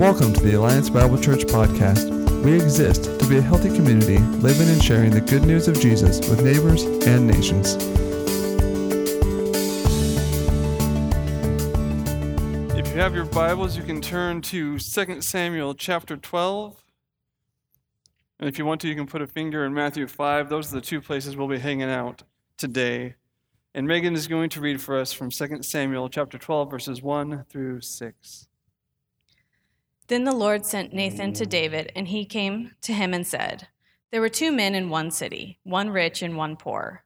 Welcome to the Alliance Bible Church podcast. We exist to be a healthy community, living and sharing the good news of Jesus with neighbors and nations. If you have your Bibles, you can turn to 2 Samuel chapter 12. And if you want to, you can put a finger in Matthew 5. Those are the two places we'll be hanging out today. And Megan is going to read for us from 2 Samuel chapter 12, verses 1 through 6. Then the Lord sent Nathan to David, and he came to him and said, There were two men in one city, one rich and one poor.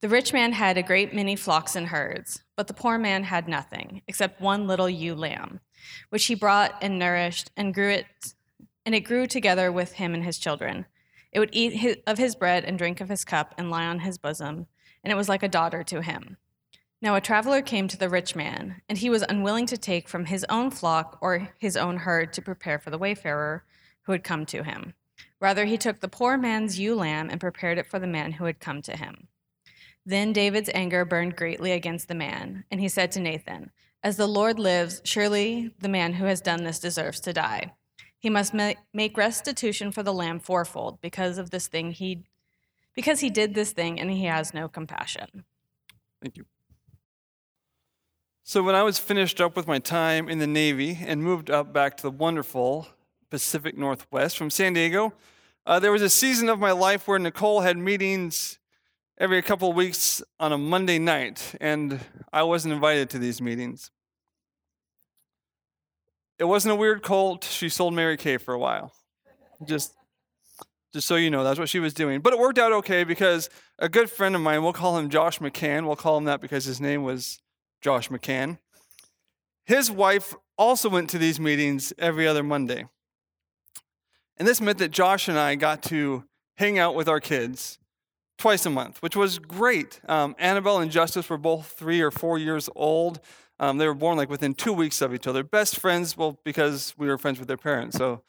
The rich man had a great many flocks and herds, but the poor man had nothing except one little ewe lamb, which he brought and nourished and grew it, and it grew together with him and his children. It would eat of his bread and drink of his cup and lie on his bosom, and it was like a daughter to him. Now a traveler came to the rich man, and he was unwilling to take from his own flock or his own herd to prepare for the wayfarer who had come to him. Rather, he took the poor man's ewe lamb and prepared it for the man who had come to him. Then David's anger burned greatly against the man, and he said to Nathan, As the Lord lives, surely the man who has done this deserves to die. He must make restitution for the lamb fourfold because of this thing he because he did this thing and he has no compassion. Thank you. So, when I was finished up with my time in the Navy and moved up back to the wonderful Pacific Northwest from San Diego, uh, there was a season of my life where Nicole had meetings every couple of weeks on a Monday night, and I wasn't invited to these meetings. It wasn't a weird cult. She sold Mary Kay for a while. Just, just so you know, that's what she was doing. But it worked out okay because a good friend of mine, we'll call him Josh McCann. We'll call him that because his name was Josh McCann. His wife also went to these meetings every other Monday. And this meant that Josh and I got to hang out with our kids twice a month, which was great. Um, Annabelle and Justice were both three or four years old. Um, they were born like within two weeks of each other. Best friends, well, because we were friends with their parents. So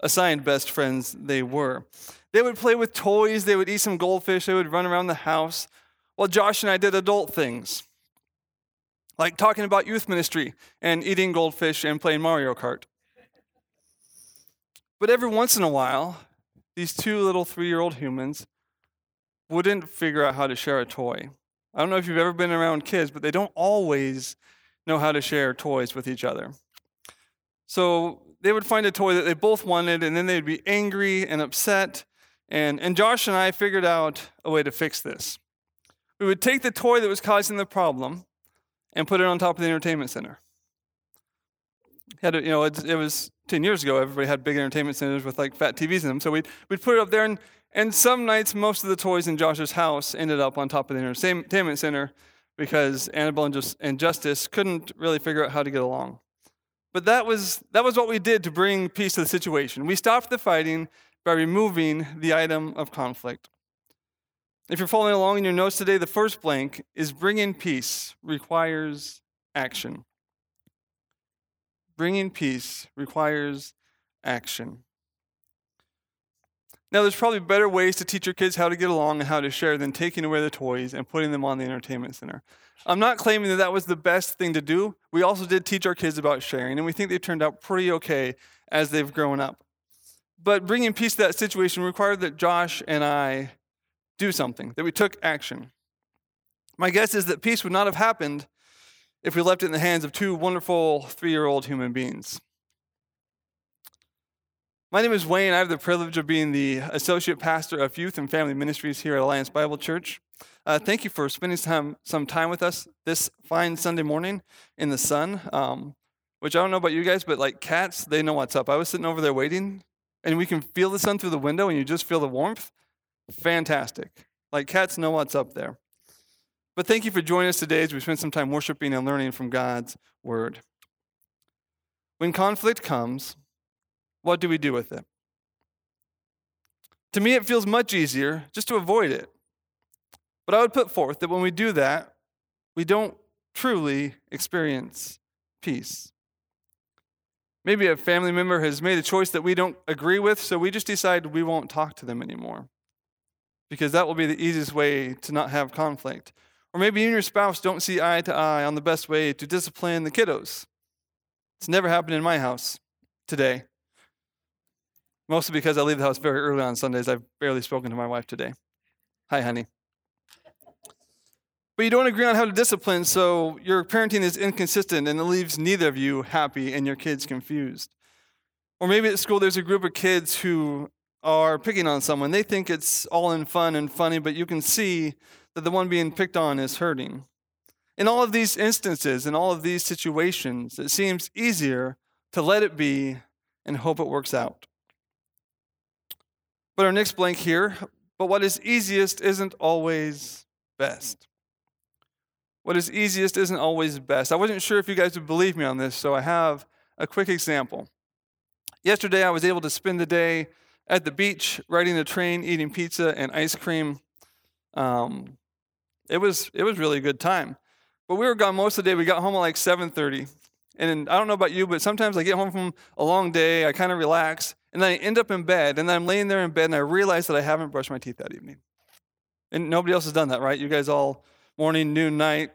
assigned best friends they were. They would play with toys, they would eat some goldfish, they would run around the house. While Josh and I did adult things like talking about youth ministry and eating goldfish and playing Mario Kart. But every once in a while, these two little three year old humans wouldn't figure out how to share a toy. I don't know if you've ever been around kids, but they don't always know how to share toys with each other. So they would find a toy that they both wanted, and then they'd be angry and upset. And, and Josh and I figured out a way to fix this. We would take the toy that was causing the problem, and put it on top of the entertainment center. Had you know, it, it, was 10 years ago, everybody had big entertainment centers with like fat TVs in them. So we'd, we'd put it up there, and, and some nights, most of the toys in Josh's house ended up on top of the entertainment center because Annabelle and, Just, and Justice couldn't really figure out how to get along. But that was, that was what we did to bring peace to the situation. We stopped the fighting by removing the item of conflict. If you're following along in your notes today, the first blank is bringing peace requires action. Bringing peace requires action. Now, there's probably better ways to teach your kids how to get along and how to share than taking away the toys and putting them on the entertainment center. I'm not claiming that that was the best thing to do. We also did teach our kids about sharing, and we think they turned out pretty okay as they've grown up. But bringing peace to that situation required that Josh and I do something, that we took action. My guess is that peace would not have happened if we left it in the hands of two wonderful three year old human beings. My name is Wayne. I have the privilege of being the associate pastor of youth and family ministries here at Alliance Bible Church. Uh, thank you for spending some, some time with us this fine Sunday morning in the sun. Um, which I don't know about you guys, but like cats, they know what's up. I was sitting over there waiting, and we can feel the sun through the window, and you just feel the warmth. Fantastic. Like cats know what's up there. But thank you for joining us today as we spend some time worshiping and learning from God's word. When conflict comes, what do we do with it? To me, it feels much easier just to avoid it. But I would put forth that when we do that, we don't truly experience peace. Maybe a family member has made a choice that we don't agree with, so we just decide we won't talk to them anymore because that will be the easiest way to not have conflict. Or maybe you and your spouse don't see eye to eye on the best way to discipline the kiddos. It's never happened in my house. today. Mostly because I leave the house very early on Sundays. I've barely spoken to my wife today. Hi, honey. But you don't agree on how to discipline, so your parenting is inconsistent and it leaves neither of you happy and your kids confused. Or maybe at school there's a group of kids who are picking on someone. They think it's all in fun and funny, but you can see that the one being picked on is hurting. In all of these instances, in all of these situations, it seems easier to let it be and hope it works out. But our next blank here, but what is easiest isn't always best. What is easiest isn't always best. I wasn't sure if you guys would believe me on this, so I have a quick example. Yesterday, I was able to spend the day at the beach, riding the train, eating pizza and ice cream. Um, it was it was really a good time. But we were gone most of the day. We got home at like 7:30, and I don't know about you, but sometimes I get home from a long day, I kind of relax, and then I end up in bed, and then I'm laying there in bed, and I realize that I haven't brushed my teeth that evening. And nobody else has done that, right? You guys all morning, noon, night.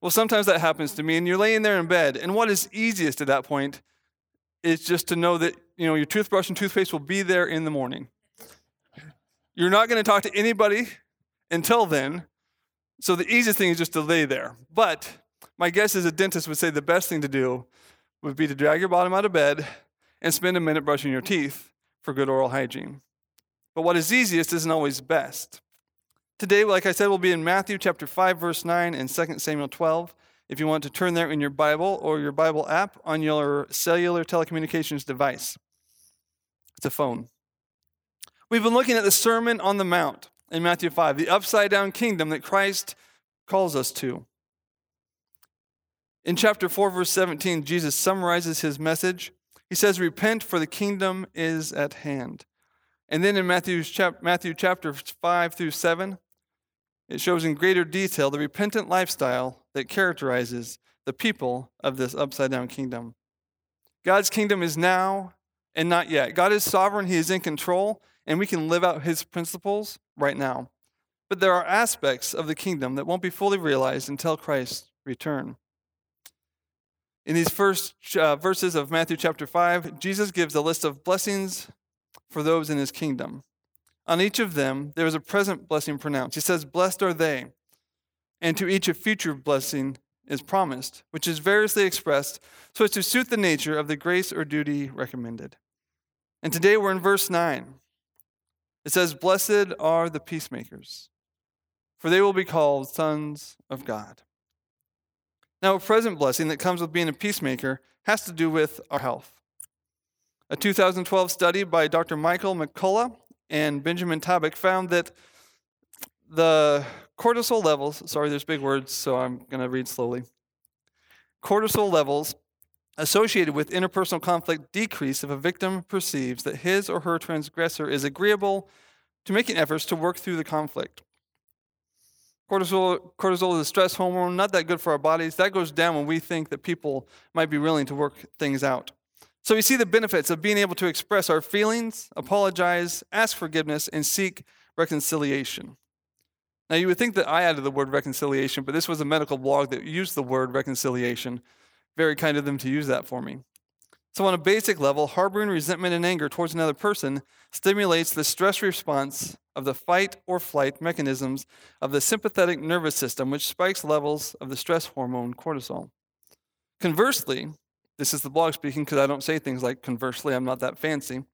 Well, sometimes that happens to me, and you're laying there in bed, and what is easiest at that point is just to know that you know your toothbrush and toothpaste will be there in the morning. You're not going to talk to anybody until then. So the easiest thing is just to lay there. But my guess is a dentist would say the best thing to do would be to drag your bottom out of bed and spend a minute brushing your teeth for good oral hygiene. But what is easiest isn't always best. Today, like I said, we'll be in Matthew chapter 5, verse 9, and 2 Samuel 12. If you want to turn there in your Bible or your Bible app on your cellular telecommunications device, it's a phone. We've been looking at the Sermon on the Mount in Matthew 5, the upside down kingdom that Christ calls us to. In chapter 4, verse 17, Jesus summarizes his message. He says, Repent, for the kingdom is at hand. And then in Matthew, Matthew chapter 5 through 7, it shows in greater detail the repentant lifestyle that characterizes the people of this upside down kingdom. God's kingdom is now and not yet. God is sovereign, He is in control, and we can live out His principles right now. But there are aspects of the kingdom that won't be fully realized until Christ's return. In these first uh, verses of Matthew chapter 5, Jesus gives a list of blessings for those in his kingdom. On each of them, there is a present blessing pronounced. He says, Blessed are they. And to each a future blessing is promised, which is variously expressed so as to suit the nature of the grace or duty recommended. And today we're in verse 9. It says, Blessed are the peacemakers, for they will be called sons of God. Now, a present blessing that comes with being a peacemaker has to do with our health. A 2012 study by Dr. Michael McCullough and Benjamin Tabak found that the cortisol levels, sorry, there's big words, so I'm going to read slowly. Cortisol levels associated with interpersonal conflict decrease if a victim perceives that his or her transgressor is agreeable to making efforts to work through the conflict. Cortisol, cortisol is a stress hormone, not that good for our bodies. That goes down when we think that people might be willing to work things out. So we see the benefits of being able to express our feelings, apologize, ask forgiveness, and seek reconciliation. Now, you would think that I added the word reconciliation, but this was a medical blog that used the word reconciliation. Very kind of them to use that for me. So, on a basic level, harboring resentment and anger towards another person stimulates the stress response of the fight or flight mechanisms of the sympathetic nervous system, which spikes levels of the stress hormone cortisol. Conversely, this is the blog speaking because I don't say things like conversely, I'm not that fancy.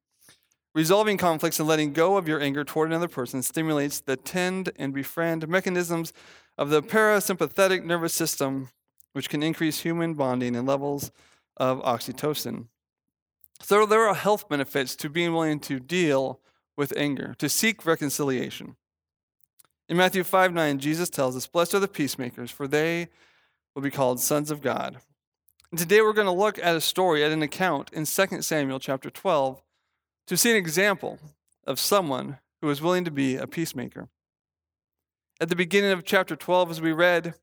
Resolving conflicts and letting go of your anger toward another person stimulates the tend and befriend mechanisms of the parasympathetic nervous system, which can increase human bonding and levels of oxytocin. So there are health benefits to being willing to deal with anger, to seek reconciliation. In Matthew 5 9, Jesus tells us, Blessed are the peacemakers, for they will be called sons of God. And today we're going to look at a story, at an account in 2 Samuel chapter 12 to see an example of someone who is willing to be a peacemaker. At the beginning of chapter 12, as we read,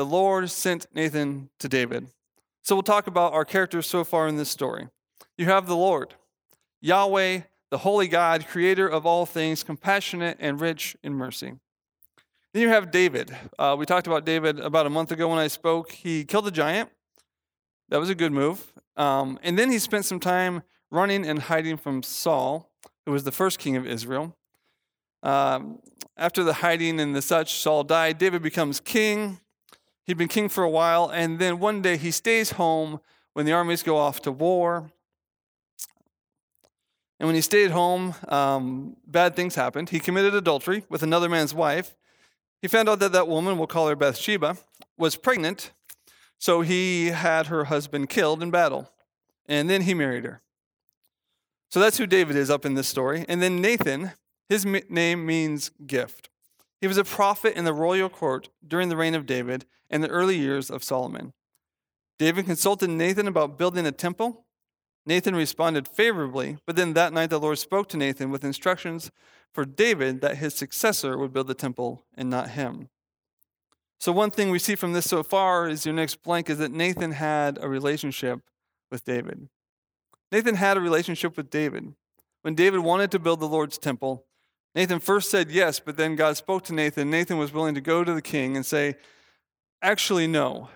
the Lord sent Nathan to David. So we'll talk about our characters so far in this story. You have the Lord, Yahweh, the holy God, creator of all things, compassionate and rich in mercy. Then you have David. Uh, we talked about David about a month ago when I spoke. He killed a giant. That was a good move. Um, and then he spent some time running and hiding from Saul, who was the first king of Israel. Um, after the hiding and the such, Saul died. David becomes king. He'd been king for a while, and then one day he stays home when the armies go off to war. And when he stayed home, um, bad things happened. He committed adultery with another man's wife. He found out that that woman, we'll call her Bathsheba, was pregnant, so he had her husband killed in battle. And then he married her. So that's who David is up in this story. And then Nathan, his name means gift. He was a prophet in the royal court during the reign of David and the early years of Solomon. David consulted Nathan about building a temple. Nathan responded favorably, but then that night the Lord spoke to Nathan with instructions for David that his successor would build the temple and not him. So, one thing we see from this so far is your next blank is that Nathan had a relationship with David. Nathan had a relationship with David. When David wanted to build the Lord's temple, Nathan first said yes, but then God spoke to Nathan. Nathan was willing to go to the king and say, Actually, no,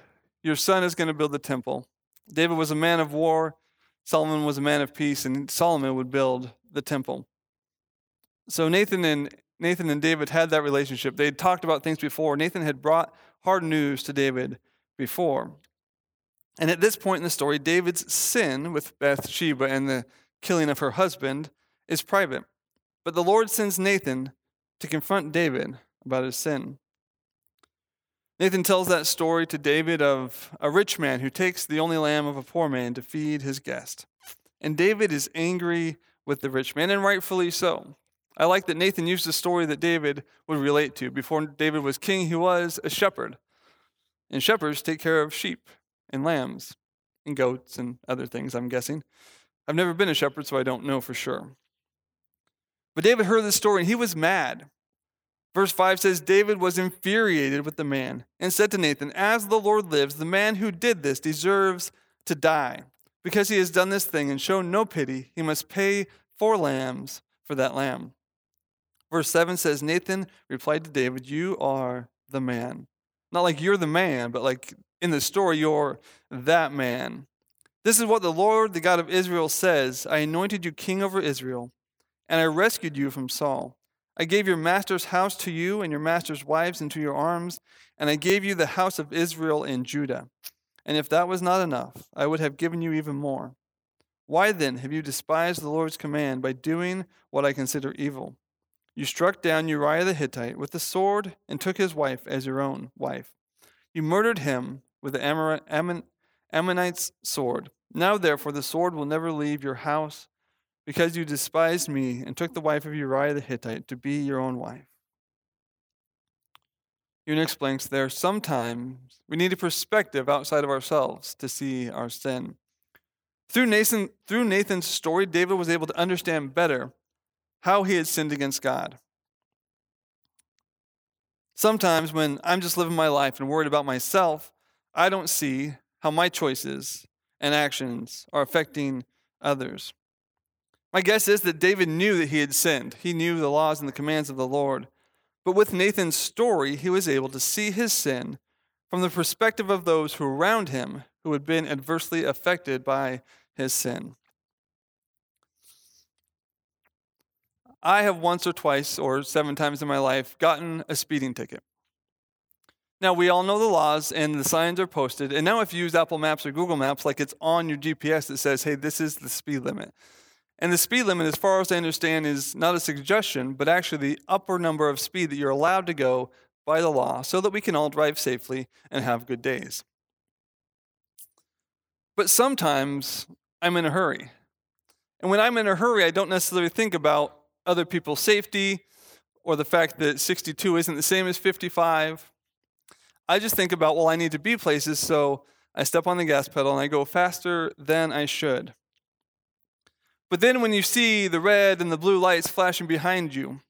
your son is going to build the temple. David was a man of war, Solomon was a man of peace, and Solomon would build the temple. So Nathan and Nathan and David had that relationship. They had talked about things before. Nathan had brought hard news to David before. And at this point in the story, David's sin with Bathsheba and the killing of her husband is private. But the Lord sends Nathan to confront David about his sin. Nathan tells that story to David of a rich man who takes the only lamb of a poor man to feed his guest. And David is angry with the rich man, and rightfully so. I like that Nathan used a story that David would relate to. Before David was king, he was a shepherd. And shepherds take care of sheep and lambs and goats and other things, I'm guessing. I've never been a shepherd, so I don't know for sure. But David heard this story and he was mad. Verse 5 says David was infuriated with the man and said to Nathan, As the Lord lives, the man who did this deserves to die. Because he has done this thing and shown no pity, he must pay four lambs for that lamb. Verse 7 says, Nathan replied to David, You are the man. Not like you're the man, but like in the story, you're that man. This is what the Lord, the God of Israel, says I anointed you king over Israel, and I rescued you from Saul. I gave your master's house to you and your master's wives into your arms, and I gave you the house of Israel and Judah. And if that was not enough, I would have given you even more. Why then have you despised the Lord's command by doing what I consider evil? You struck down Uriah the Hittite with the sword and took his wife as your own wife. You murdered him with the Ammonite's sword. Now, therefore, the sword will never leave your house, because you despised me and took the wife of Uriah the Hittite to be your own wife. Unix explains there sometimes we need a perspective outside of ourselves to see our sin. Through, Nathan, through Nathan's story, David was able to understand better how he had sinned against God. Sometimes when I'm just living my life and worried about myself, I don't see how my choices and actions are affecting others. My guess is that David knew that he had sinned. He knew the laws and the commands of the Lord. But with Nathan's story, he was able to see his sin from the perspective of those who were around him who had been adversely affected by his sin. I have once or twice or seven times in my life gotten a speeding ticket. Now, we all know the laws and the signs are posted. And now, if you use Apple Maps or Google Maps, like it's on your GPS that says, hey, this is the speed limit. And the speed limit, as far as I understand, is not a suggestion, but actually the upper number of speed that you're allowed to go by the law so that we can all drive safely and have good days. But sometimes I'm in a hurry. And when I'm in a hurry, I don't necessarily think about other people's safety or the fact that 62 isn't the same as 55 I just think about, well, I need to be places, so I step on the gas pedal and I go faster than I should. But then when you see the red and the blue lights flashing behind you,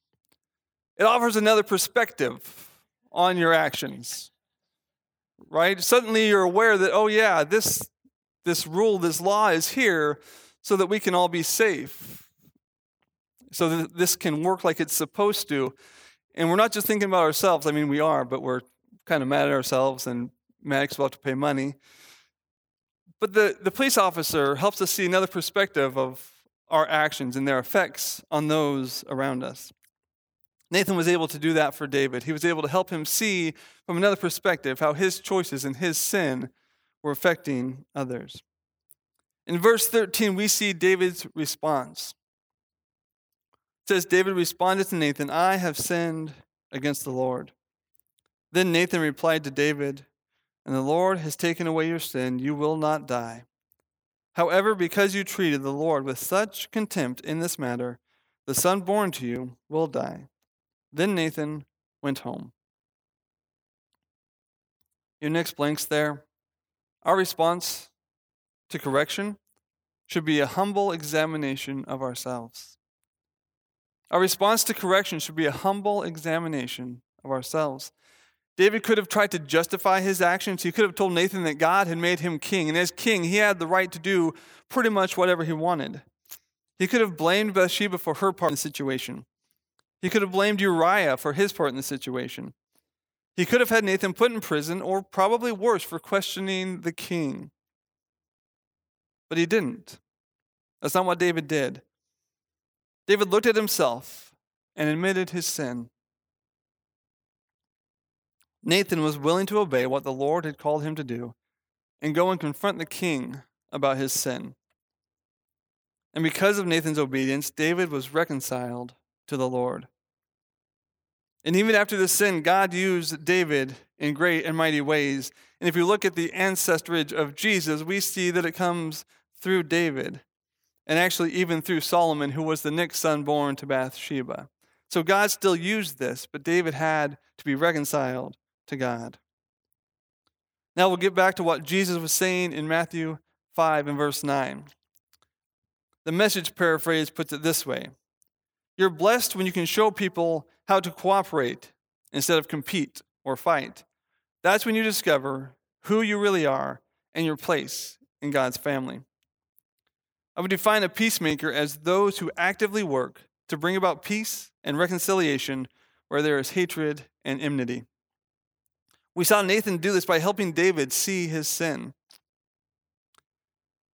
it offers another perspective on your actions. Right? Suddenly you're aware that, oh, yeah, this, this rule, this law is here so that we can all be safe, so that this can work like it's supposed to. And we're not just thinking about ourselves. I mean, we are, but we're kind of mad at ourselves and Maddox about to pay money. But the, the police officer helps us see another perspective of our actions and their effects on those around us. Nathan was able to do that for David. He was able to help him see from another perspective how his choices and his sin were affecting others. In verse 13, we see David's response. It says, David responded to Nathan, I have sinned against the Lord. Then Nathan replied to David, And the Lord has taken away your sin. You will not die. However, because you treated the Lord with such contempt in this matter, the son born to you will die. Then Nathan went home. Your next blanks there. Our response to correction should be a humble examination of ourselves. Our response to correction should be a humble examination of ourselves. David could have tried to justify his actions. He could have told Nathan that God had made him king, and as king, he had the right to do pretty much whatever he wanted. He could have blamed Bathsheba for her part in the situation. He could have blamed Uriah for his part in the situation. He could have had Nathan put in prison, or probably worse, for questioning the king. But he didn't. That's not what David did. David looked at himself and admitted his sin. Nathan was willing to obey what the Lord had called him to do and go and confront the king about his sin. And because of Nathan's obedience, David was reconciled to the Lord. And even after the sin, God used David in great and mighty ways. And if you look at the ancestry of Jesus, we see that it comes through David, and actually even through Solomon, who was the next son born to Bathsheba. So God still used this, but David had to be reconciled to God. Now we'll get back to what Jesus was saying in Matthew 5 and verse 9. The message paraphrase puts it this way You're blessed when you can show people how to cooperate instead of compete or fight. That's when you discover who you really are and your place in God's family. I would define a peacemaker as those who actively work to bring about peace and reconciliation where there is hatred and enmity. We saw Nathan do this by helping David see his sin.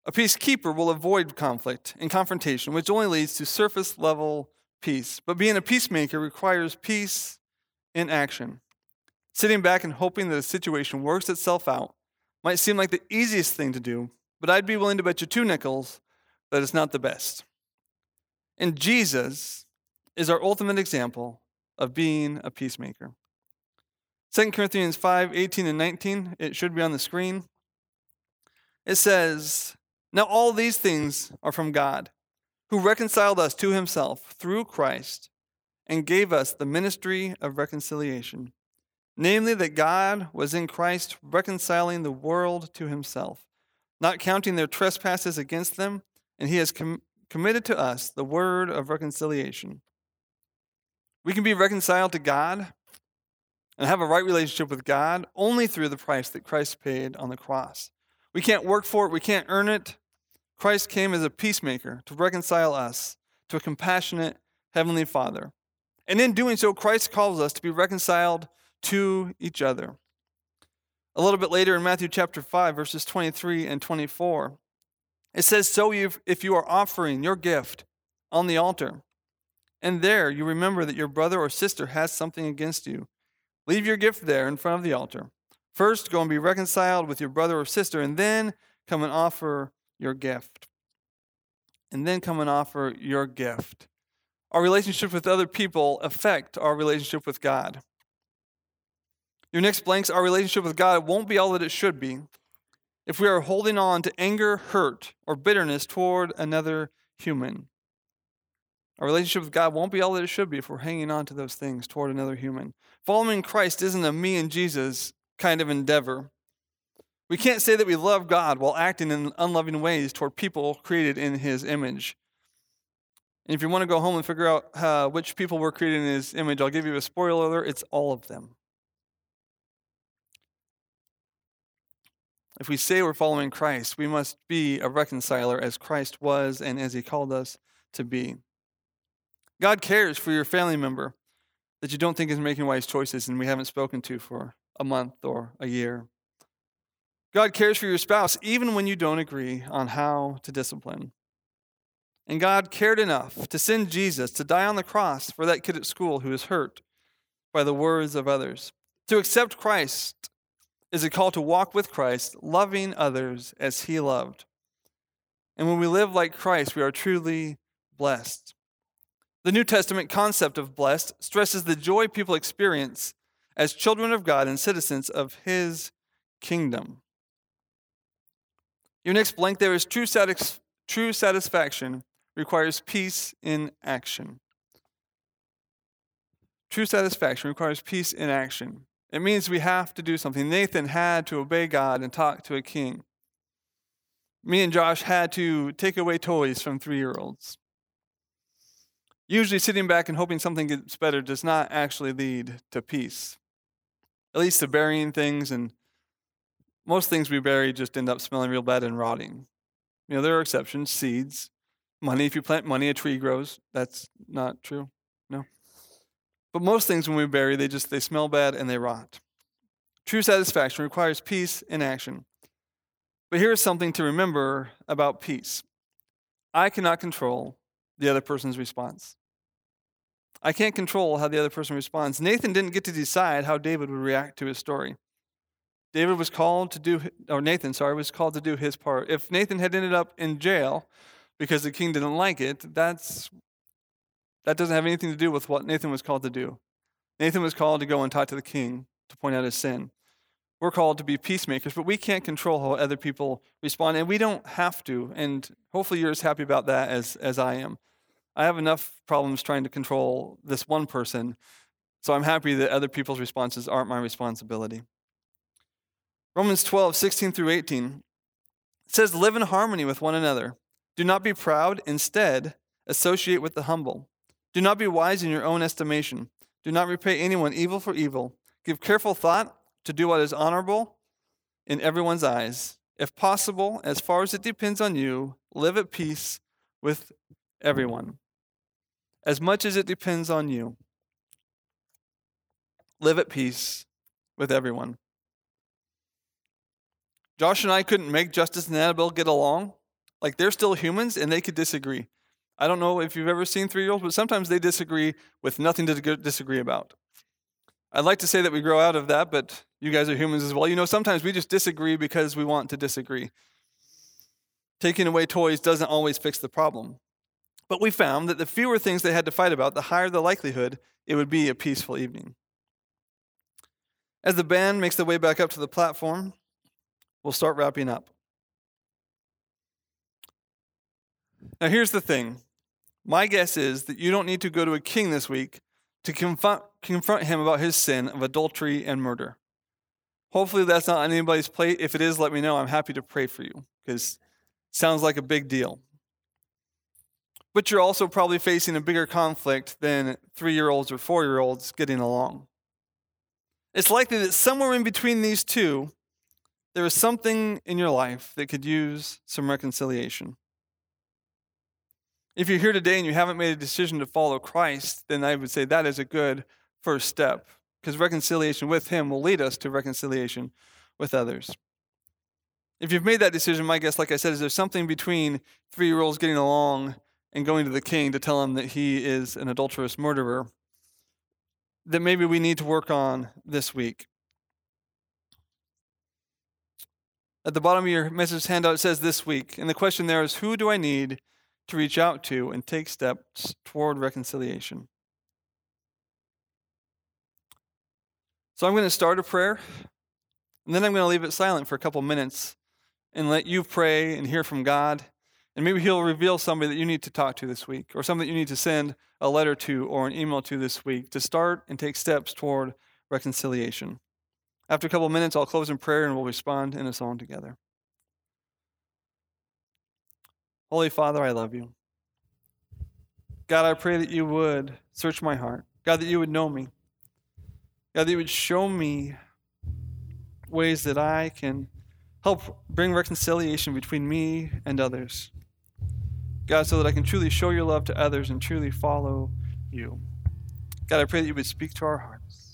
A peacekeeper will avoid conflict and confrontation, which only leads to surface level peace. But being a peacemaker requires peace in action. Sitting back and hoping that a situation works itself out might seem like the easiest thing to do, but I'd be willing to bet you two nickels that it's not the best. And Jesus is our ultimate example of being a peacemaker. 2 Corinthians 5 18 and 19, it should be on the screen. It says, Now all these things are from God, who reconciled us to himself through Christ and gave us the ministry of reconciliation. Namely, that God was in Christ reconciling the world to himself, not counting their trespasses against them, and he has com- committed to us the word of reconciliation. We can be reconciled to God and have a right relationship with God only through the price that Christ paid on the cross. We can't work for it, we can't earn it. Christ came as a peacemaker to reconcile us to a compassionate Heavenly Father. And in doing so, Christ calls us to be reconciled to each other. A little bit later in Matthew chapter 5, verses 23 and 24, it says, So if you are offering your gift on the altar, and there you remember that your brother or sister has something against you, Leave your gift there in front of the altar. First, go and be reconciled with your brother or sister, and then come and offer your gift. And then come and offer your gift. Our relationship with other people affect our relationship with God. Your next blanks, our relationship with God won't be all that it should be if we are holding on to anger, hurt, or bitterness toward another human. Our relationship with God won't be all that it should be if we're hanging on to those things toward another human. Following Christ isn't a me and Jesus kind of endeavor. We can't say that we love God while acting in unloving ways toward people created in his image. And if you want to go home and figure out uh, which people were created in his image, I'll give you a spoiler alert it's all of them. If we say we're following Christ, we must be a reconciler as Christ was and as he called us to be. God cares for your family member that you don't think is making wise choices and we haven't spoken to for a month or a year. God cares for your spouse even when you don't agree on how to discipline. And God cared enough to send Jesus to die on the cross for that kid at school who is hurt by the words of others. To accept Christ is a call to walk with Christ, loving others as he loved. And when we live like Christ, we are truly blessed. The New Testament concept of blessed stresses the joy people experience as children of God and citizens of his kingdom. Your next blank there is true, satis- true satisfaction requires peace in action. True satisfaction requires peace in action. It means we have to do something. Nathan had to obey God and talk to a king. Me and Josh had to take away toys from three year olds. Usually, sitting back and hoping something gets better does not actually lead to peace. At least to burying things, and most things we bury just end up smelling real bad and rotting. You know, there are exceptions seeds, money. If you plant money, a tree grows. That's not true. No. But most things when we bury, they just they smell bad and they rot. True satisfaction requires peace in action. But here's something to remember about peace. I cannot control the other person's response. I can't control how the other person responds. Nathan didn't get to decide how David would react to his story. David was called to do, or Nathan, sorry, was called to do his part. If Nathan had ended up in jail because the king didn't like it, that's that doesn't have anything to do with what Nathan was called to do. Nathan was called to go and talk to the king to point out his sin. We're called to be peacemakers, but we can't control how other people respond, and we don't have to. And hopefully, you're as happy about that as, as I am. I have enough problems trying to control this one person, so I'm happy that other people's responses aren't my responsibility. Romans 12, 16 through 18 says, Live in harmony with one another. Do not be proud. Instead, associate with the humble. Do not be wise in your own estimation. Do not repay anyone evil for evil. Give careful thought to do what is honorable in everyone's eyes. If possible, as far as it depends on you, live at peace with everyone. As much as it depends on you, live at peace with everyone. Josh and I couldn't make Justice and Annabelle get along. Like they're still humans and they could disagree. I don't know if you've ever seen three year olds, but sometimes they disagree with nothing to disagree about. I'd like to say that we grow out of that, but you guys are humans as well. You know, sometimes we just disagree because we want to disagree. Taking away toys doesn't always fix the problem. But we found that the fewer things they had to fight about, the higher the likelihood it would be a peaceful evening. As the band makes their way back up to the platform, we'll start wrapping up. Now, here's the thing my guess is that you don't need to go to a king this week to confront, confront him about his sin of adultery and murder. Hopefully, that's not on anybody's plate. If it is, let me know. I'm happy to pray for you because sounds like a big deal. But you're also probably facing a bigger conflict than three year olds or four year olds getting along. It's likely that somewhere in between these two, there is something in your life that could use some reconciliation. If you're here today and you haven't made a decision to follow Christ, then I would say that is a good first step because reconciliation with Him will lead us to reconciliation with others. If you've made that decision, my guess, like I said, is there's something between three year olds getting along and going to the king to tell him that he is an adulterous murderer that maybe we need to work on this week. At the bottom of your message handout, it says this week, and the question there is who do I need to reach out to and take steps toward reconciliation. So I'm going to start a prayer, and then I'm going to leave it silent for a couple minutes and let you pray and hear from God. And maybe He'll reveal somebody that you need to talk to this week, or something that you need to send a letter to or an email to this week to start and take steps toward reconciliation. After a couple minutes, I'll close in prayer and we'll respond in a song together. Holy Father, I love you. God, I pray that you would search my heart. God, that you would know me. God, that you would show me ways that I can help bring reconciliation between me and others. God, so that I can truly show your love to others and truly follow you. God, I pray that you would speak to our hearts.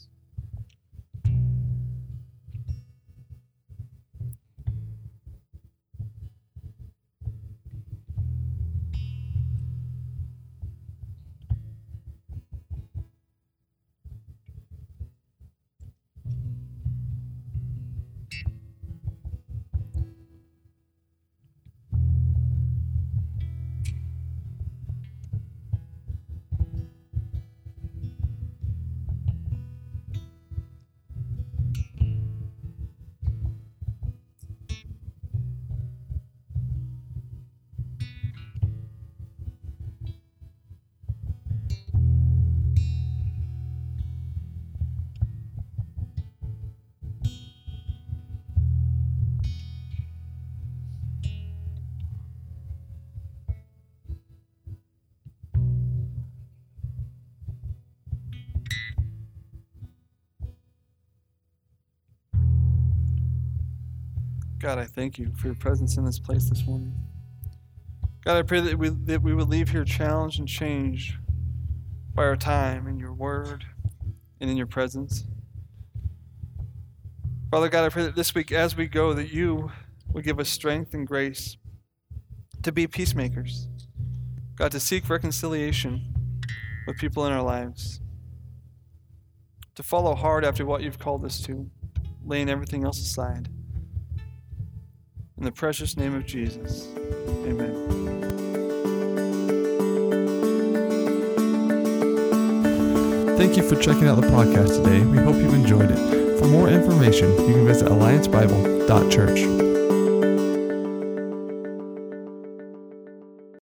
God, I thank you for your presence in this place this morning. God, I pray that we, that we would leave here challenged and changed by our time in your word and in your presence. Father God, I pray that this week as we go, that you would give us strength and grace to be peacemakers. God, to seek reconciliation with people in our lives. To follow hard after what you've called us to, laying everything else aside. In the precious name of Jesus, amen. Thank you for checking out the podcast today. We hope you've enjoyed it. For more information, you can visit alliancebible.church.